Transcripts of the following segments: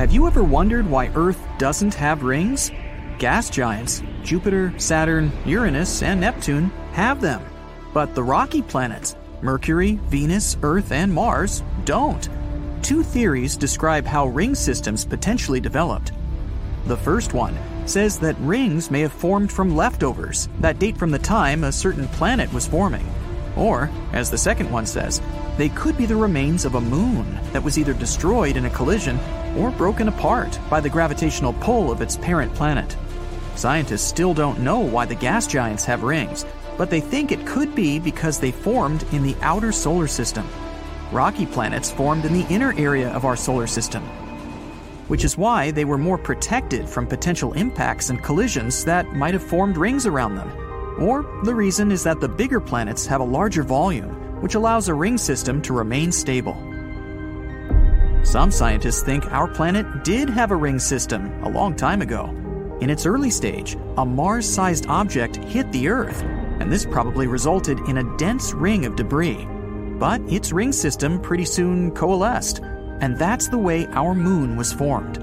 Have you ever wondered why Earth doesn't have rings? Gas giants, Jupiter, Saturn, Uranus, and Neptune, have them. But the rocky planets, Mercury, Venus, Earth, and Mars, don't. Two theories describe how ring systems potentially developed. The first one says that rings may have formed from leftovers that date from the time a certain planet was forming. Or, as the second one says, they could be the remains of a moon that was either destroyed in a collision or broken apart by the gravitational pull of its parent planet. Scientists still don't know why the gas giants have rings, but they think it could be because they formed in the outer solar system. Rocky planets formed in the inner area of our solar system, which is why they were more protected from potential impacts and collisions that might have formed rings around them. Or the reason is that the bigger planets have a larger volume, which allows a ring system to remain stable. Some scientists think our planet did have a ring system a long time ago. In its early stage, a Mars sized object hit the Earth, and this probably resulted in a dense ring of debris. But its ring system pretty soon coalesced, and that's the way our moon was formed.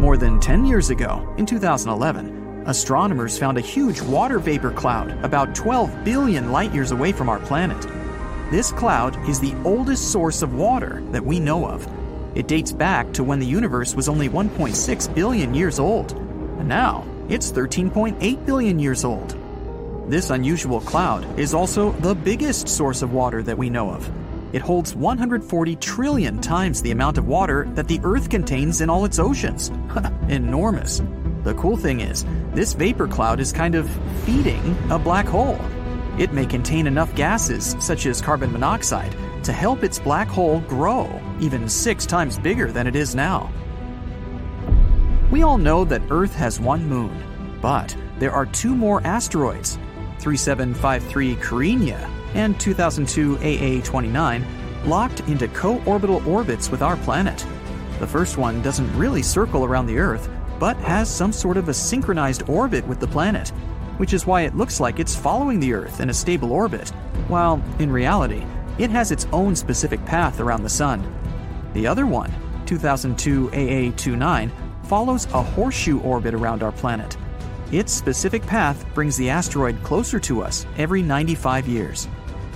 More than 10 years ago, in 2011, astronomers found a huge water vapor cloud about 12 billion light years away from our planet. This cloud is the oldest source of water that we know of. It dates back to when the universe was only 1.6 billion years old, and now it's 13.8 billion years old. This unusual cloud is also the biggest source of water that we know of. It holds 140 trillion times the amount of water that the Earth contains in all its oceans. Enormous. The cool thing is, this vapor cloud is kind of feeding a black hole. It may contain enough gases, such as carbon monoxide, to help its black hole grow even six times bigger than it is now. We all know that Earth has one moon, but there are two more asteroids 3753 Cruithne and 2002 AA29 locked into co orbital orbits with our planet. The first one doesn't really circle around the Earth, but has some sort of a synchronized orbit with the planet, which is why it looks like it's following the Earth in a stable orbit, while in reality, it has its own specific path around the Sun. The other one, 2002 AA29, follows a horseshoe orbit around our planet. Its specific path brings the asteroid closer to us every 95 years.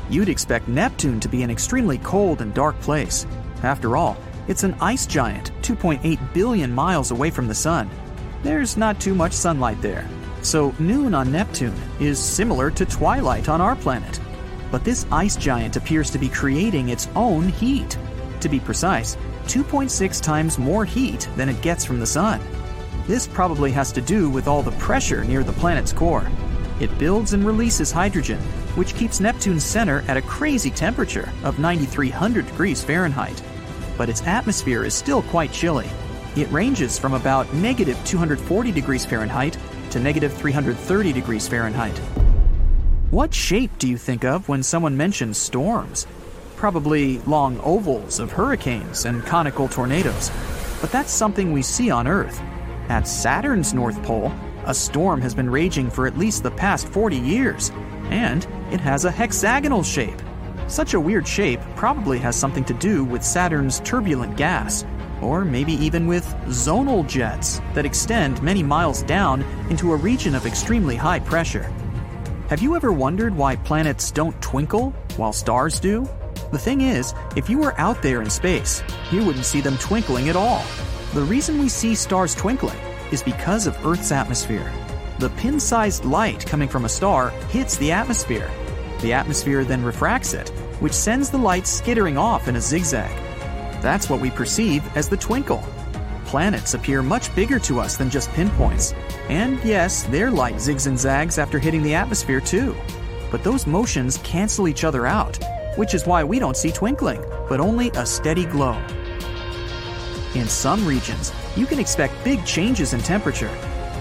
You'd expect Neptune to be an extremely cold and dark place. After all, it's an ice giant 2.8 billion miles away from the Sun. There's not too much sunlight there. So, noon on Neptune is similar to twilight on our planet. But this ice giant appears to be creating its own heat. To be precise, 2.6 times more heat than it gets from the Sun. This probably has to do with all the pressure near the planet's core. It builds and releases hydrogen, which keeps Neptune's center at a crazy temperature of 9300 degrees Fahrenheit. But its atmosphere is still quite chilly. It ranges from about negative 240 degrees Fahrenheit to negative 330 degrees Fahrenheit. What shape do you think of when someone mentions storms? Probably long ovals of hurricanes and conical tornadoes. But that's something we see on Earth. At Saturn's North Pole, a storm has been raging for at least the past 40 years, and it has a hexagonal shape. Such a weird shape probably has something to do with Saturn's turbulent gas, or maybe even with zonal jets that extend many miles down into a region of extremely high pressure. Have you ever wondered why planets don't twinkle while stars do? The thing is, if you were out there in space, you wouldn't see them twinkling at all. The reason we see stars twinkling is because of Earth's atmosphere. The pin sized light coming from a star hits the atmosphere. The atmosphere then refracts it, which sends the light skittering off in a zigzag. That's what we perceive as the twinkle. Planets appear much bigger to us than just pinpoints. And yes, their light zigs and zags after hitting the atmosphere too. But those motions cancel each other out, which is why we don't see twinkling, but only a steady glow. In some regions, you can expect big changes in temperature.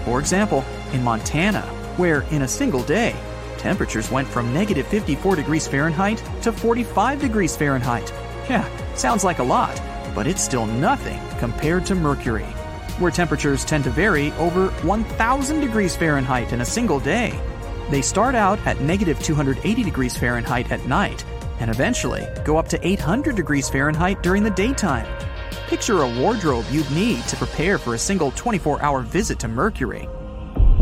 For example, in Montana, where in a single day, temperatures went from negative 54 degrees Fahrenheit to 45 degrees Fahrenheit. Yeah, sounds like a lot, but it's still nothing compared to Mercury, where temperatures tend to vary over 1,000 degrees Fahrenheit in a single day. They start out at negative 280 degrees Fahrenheit at night and eventually go up to 800 degrees Fahrenheit during the daytime. Picture a wardrobe you'd need to prepare for a single 24 hour visit to Mercury.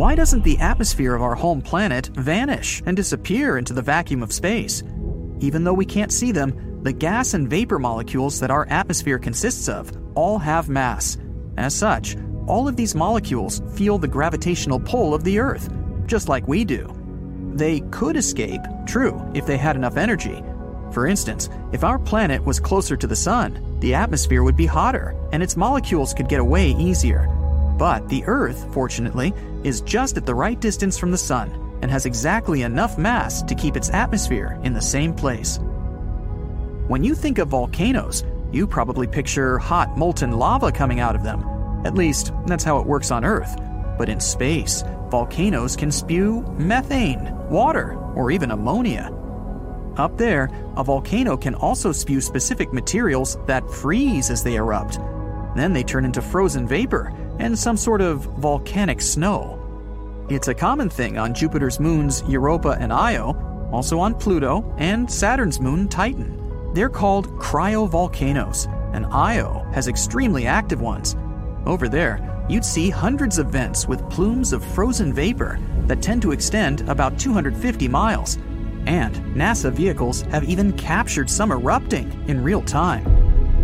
Why doesn't the atmosphere of our home planet vanish and disappear into the vacuum of space? Even though we can't see them, the gas and vapor molecules that our atmosphere consists of all have mass. As such, all of these molecules feel the gravitational pull of the Earth, just like we do. They could escape, true, if they had enough energy. For instance, if our planet was closer to the Sun, the atmosphere would be hotter and its molecules could get away easier. But the Earth, fortunately, is just at the right distance from the Sun and has exactly enough mass to keep its atmosphere in the same place. When you think of volcanoes, you probably picture hot molten lava coming out of them. At least, that's how it works on Earth. But in space, volcanoes can spew methane, water, or even ammonia. Up there, a volcano can also spew specific materials that freeze as they erupt. Then they turn into frozen vapor and some sort of volcanic snow. It's a common thing on Jupiter's moons Europa and Io, also on Pluto and Saturn's moon Titan. They're called cryovolcanoes, and Io has extremely active ones. Over there, you'd see hundreds of vents with plumes of frozen vapor that tend to extend about 250 miles. And NASA vehicles have even captured some erupting in real time.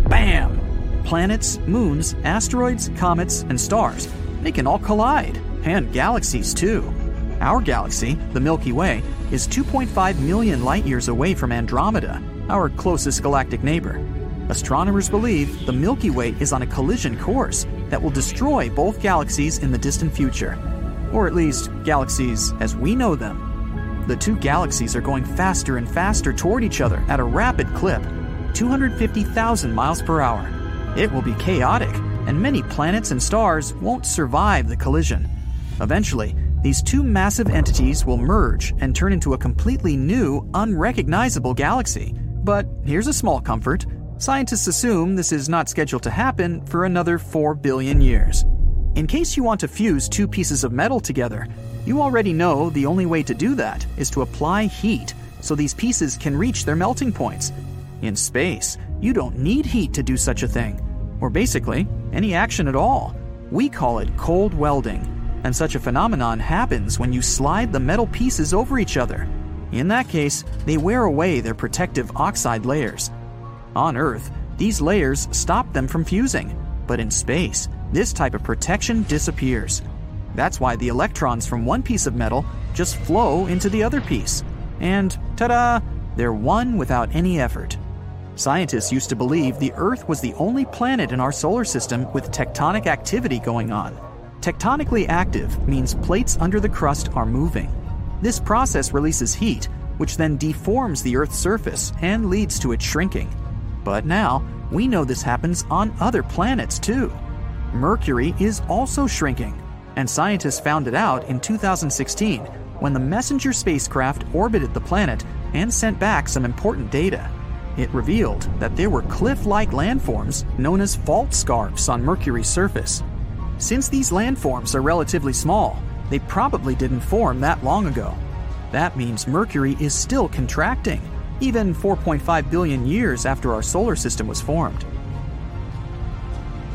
Bam! Planets, moons, asteroids, comets, and stars, they can all collide, and galaxies too. Our galaxy, the Milky Way, is 2.5 million light years away from Andromeda, our closest galactic neighbor. Astronomers believe the Milky Way is on a collision course that will destroy both galaxies in the distant future. Or at least, galaxies as we know them. The two galaxies are going faster and faster toward each other at a rapid clip 250,000 miles per hour. It will be chaotic, and many planets and stars won't survive the collision. Eventually, these two massive entities will merge and turn into a completely new, unrecognizable galaxy. But here's a small comfort Scientists assume this is not scheduled to happen for another 4 billion years. In case you want to fuse two pieces of metal together, you already know the only way to do that is to apply heat so these pieces can reach their melting points. In space, you don't need heat to do such a thing, or basically, any action at all. We call it cold welding, and such a phenomenon happens when you slide the metal pieces over each other. In that case, they wear away their protective oxide layers. On Earth, these layers stop them from fusing, but in space, this type of protection disappears. That's why the electrons from one piece of metal just flow into the other piece. And ta da! They're one without any effort. Scientists used to believe the Earth was the only planet in our solar system with tectonic activity going on. Tectonically active means plates under the crust are moving. This process releases heat, which then deforms the Earth's surface and leads to its shrinking. But now, we know this happens on other planets too. Mercury is also shrinking, and scientists found it out in 2016 when the Messenger spacecraft orbited the planet and sent back some important data. It revealed that there were cliff like landforms known as fault scarps on Mercury's surface. Since these landforms are relatively small, they probably didn't form that long ago. That means Mercury is still contracting even 4.5 billion years after our solar system was formed.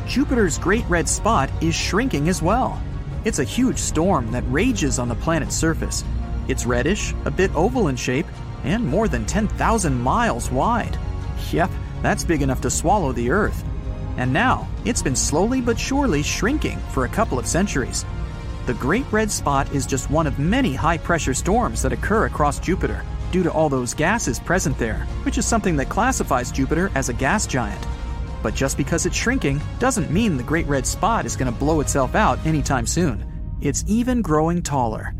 Jupiter's Great Red Spot is shrinking as well. It's a huge storm that rages on the planet's surface. It's reddish, a bit oval in shape, and more than 10,000 miles wide. Yep, that's big enough to swallow the Earth. And now, it's been slowly but surely shrinking for a couple of centuries. The Great Red Spot is just one of many high pressure storms that occur across Jupiter due to all those gases present there, which is something that classifies Jupiter as a gas giant. But just because it's shrinking doesn't mean the Great Red Spot is going to blow itself out anytime soon. It's even growing taller.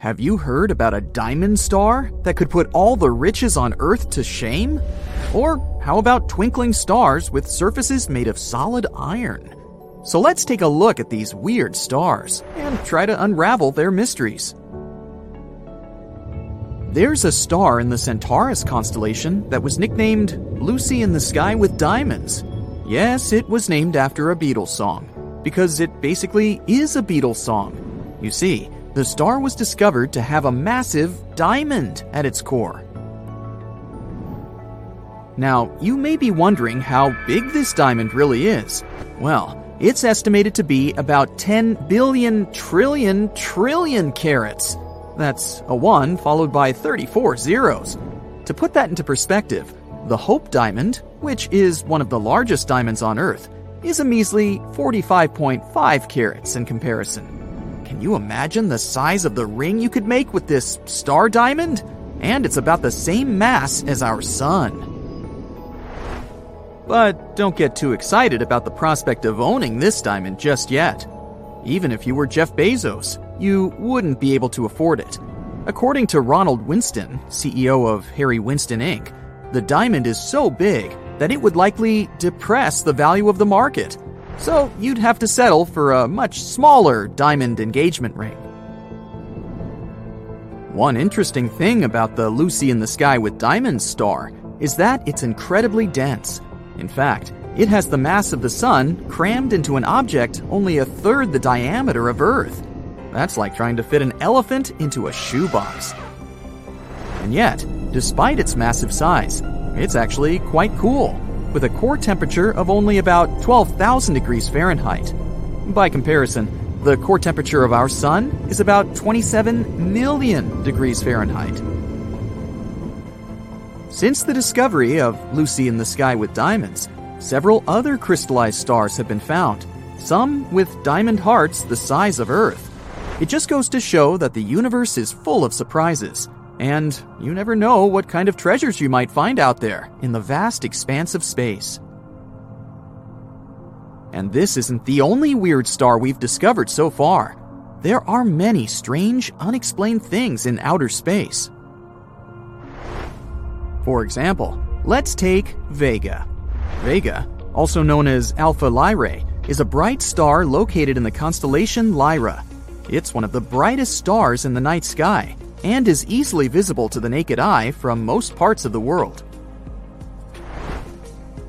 Have you heard about a diamond star that could put all the riches on Earth to shame? Or how about twinkling stars with surfaces made of solid iron? So let's take a look at these weird stars and try to unravel their mysteries. There's a star in the Centaurus constellation that was nicknamed Lucy in the Sky with Diamonds. Yes, it was named after a Beatles song, because it basically is a Beatles song. You see, the star was discovered to have a massive diamond at its core. Now, you may be wondering how big this diamond really is. Well, it's estimated to be about 10 billion trillion trillion carats. That's a 1 followed by 34 zeros. To put that into perspective, the Hope Diamond, which is one of the largest diamonds on Earth, is a measly 45.5 carats in comparison. Can you imagine the size of the ring you could make with this star diamond? And it's about the same mass as our Sun. But don't get too excited about the prospect of owning this diamond just yet. Even if you were Jeff Bezos, you wouldn't be able to afford it. According to Ronald Winston, CEO of Harry Winston Inc., the diamond is so big that it would likely depress the value of the market. So you'd have to settle for a much smaller diamond engagement ring. One interesting thing about the Lucy in the Sky with Diamonds star is that it's incredibly dense. In fact, it has the mass of the Sun crammed into an object only a third the diameter of Earth. That's like trying to fit an elephant into a shoebox. And yet, despite its massive size, it's actually quite cool, with a core temperature of only about 12,000 degrees Fahrenheit. By comparison, the core temperature of our Sun is about 27 million degrees Fahrenheit. Since the discovery of Lucy in the Sky with Diamonds, several other crystallized stars have been found, some with diamond hearts the size of Earth. It just goes to show that the universe is full of surprises, and you never know what kind of treasures you might find out there in the vast expanse of space. And this isn't the only weird star we've discovered so far. There are many strange, unexplained things in outer space. For example, let's take Vega. Vega, also known as Alpha Lyrae, is a bright star located in the constellation Lyra. It's one of the brightest stars in the night sky and is easily visible to the naked eye from most parts of the world.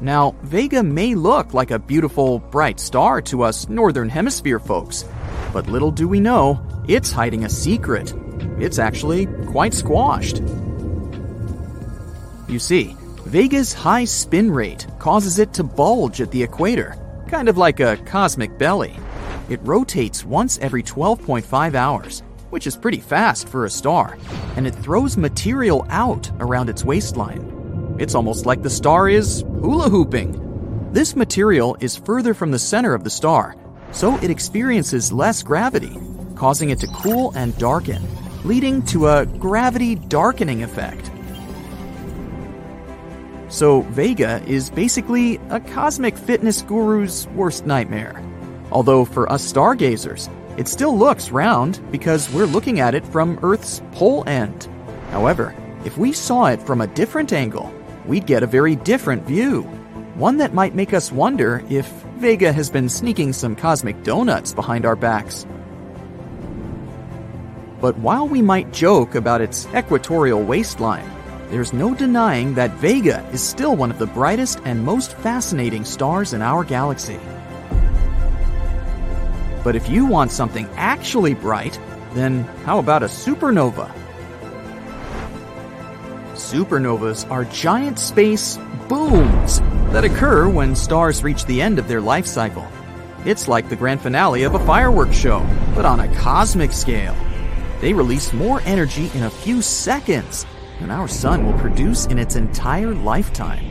Now, Vega may look like a beautiful, bright star to us Northern Hemisphere folks, but little do we know, it's hiding a secret. It's actually quite squashed. You see, Vega's high spin rate causes it to bulge at the equator, kind of like a cosmic belly. It rotates once every 12.5 hours, which is pretty fast for a star, and it throws material out around its waistline. It's almost like the star is hula hooping. This material is further from the center of the star, so it experiences less gravity, causing it to cool and darken, leading to a gravity darkening effect. So, Vega is basically a cosmic fitness guru's worst nightmare. Although for us stargazers, it still looks round because we're looking at it from Earth's pole end. However, if we saw it from a different angle, we'd get a very different view. One that might make us wonder if Vega has been sneaking some cosmic donuts behind our backs. But while we might joke about its equatorial waistline, there's no denying that Vega is still one of the brightest and most fascinating stars in our galaxy. But if you want something actually bright, then how about a supernova? Supernovas are giant space booms that occur when stars reach the end of their life cycle. It's like the grand finale of a fireworks show, but on a cosmic scale. They release more energy in a few seconds than our sun will produce in its entire lifetime.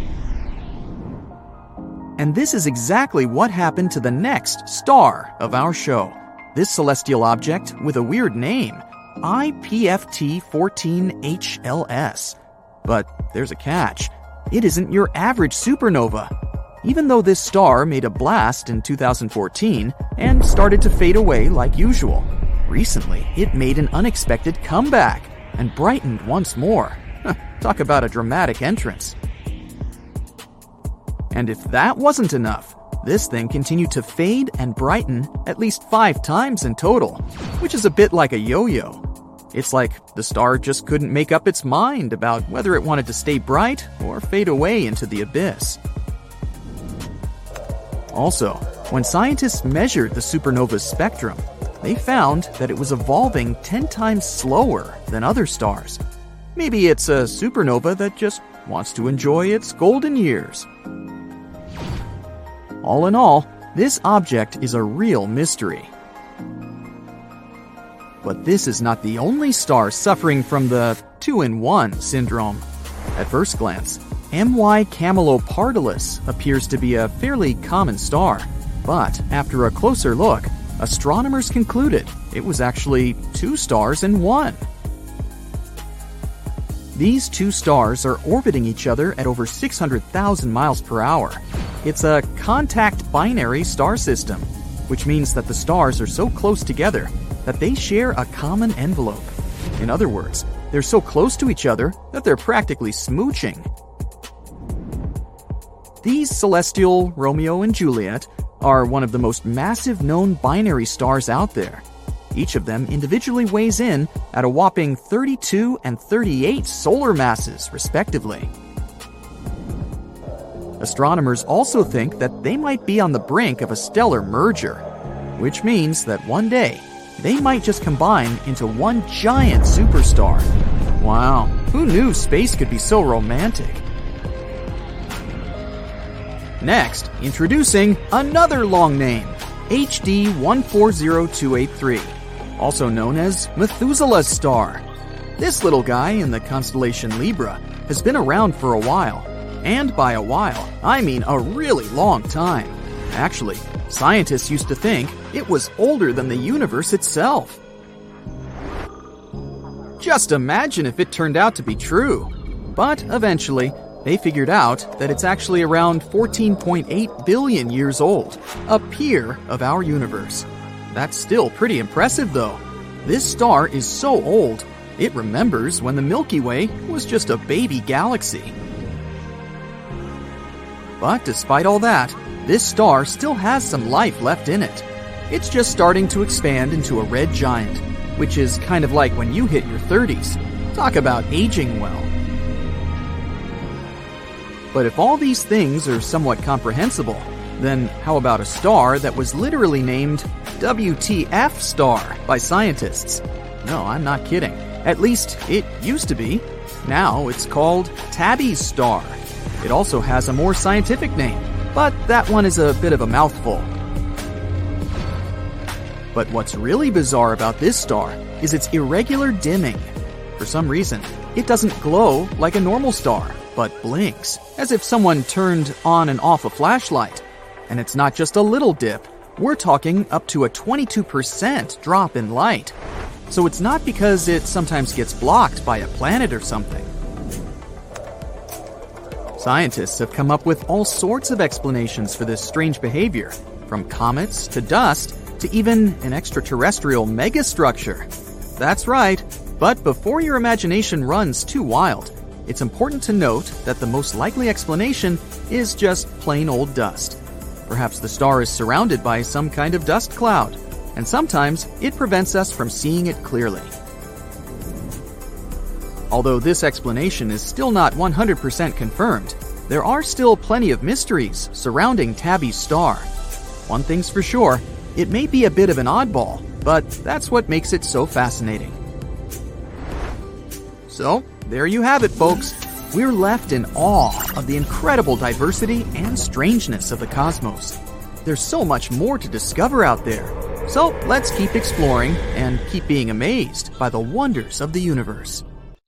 And this is exactly what happened to the next star of our show. This celestial object with a weird name, IPFT 14HLS. But there's a catch. It isn't your average supernova. Even though this star made a blast in 2014 and started to fade away like usual, recently it made an unexpected comeback and brightened once more. Talk about a dramatic entrance. And if that wasn't enough, this thing continued to fade and brighten at least five times in total, which is a bit like a yo yo. It's like the star just couldn't make up its mind about whether it wanted to stay bright or fade away into the abyss. Also, when scientists measured the supernova's spectrum, they found that it was evolving 10 times slower than other stars. Maybe it's a supernova that just wants to enjoy its golden years. All in all, this object is a real mystery. But this is not the only star suffering from the two in one syndrome. At first glance, MY Camelopardalis appears to be a fairly common star, but after a closer look, astronomers concluded it was actually two stars in one. These two stars are orbiting each other at over 600,000 miles per hour. It's a contact binary star system, which means that the stars are so close together that they share a common envelope. In other words, they're so close to each other that they're practically smooching. These celestial Romeo and Juliet are one of the most massive known binary stars out there. Each of them individually weighs in at a whopping 32 and 38 solar masses, respectively. Astronomers also think that they might be on the brink of a stellar merger, which means that one day they might just combine into one giant superstar. Wow, who knew space could be so romantic? Next, introducing another long name, HD 140283, also known as Methuselah's star. This little guy in the constellation Libra has been around for a while, and by a while, I mean a really long time. Actually, scientists used to think it was older than the universe itself. Just imagine if it turned out to be true. But eventually, they figured out that it's actually around 14.8 billion years old, a peer of our universe. That's still pretty impressive, though. This star is so old, it remembers when the Milky Way was just a baby galaxy. But despite all that, this star still has some life left in it. It's just starting to expand into a red giant, which is kind of like when you hit your 30s. Talk about aging well. But if all these things are somewhat comprehensible, then how about a star that was literally named WTF star by scientists? No, I'm not kidding. At least it used to be. Now it's called Tabby's star. It also has a more scientific name, but that one is a bit of a mouthful. But what's really bizarre about this star is its irregular dimming. For some reason, it doesn't glow like a normal star, but blinks, as if someone turned on and off a flashlight. And it's not just a little dip, we're talking up to a 22% drop in light. So it's not because it sometimes gets blocked by a planet or something. Scientists have come up with all sorts of explanations for this strange behavior, from comets to dust to even an extraterrestrial megastructure. That's right, but before your imagination runs too wild, it's important to note that the most likely explanation is just plain old dust. Perhaps the star is surrounded by some kind of dust cloud, and sometimes it prevents us from seeing it clearly. Although this explanation is still not 100% confirmed, there are still plenty of mysteries surrounding Tabby's star. One thing's for sure, it may be a bit of an oddball, but that's what makes it so fascinating. So, there you have it, folks. We're left in awe of the incredible diversity and strangeness of the cosmos. There's so much more to discover out there. So let's keep exploring and keep being amazed by the wonders of the universe.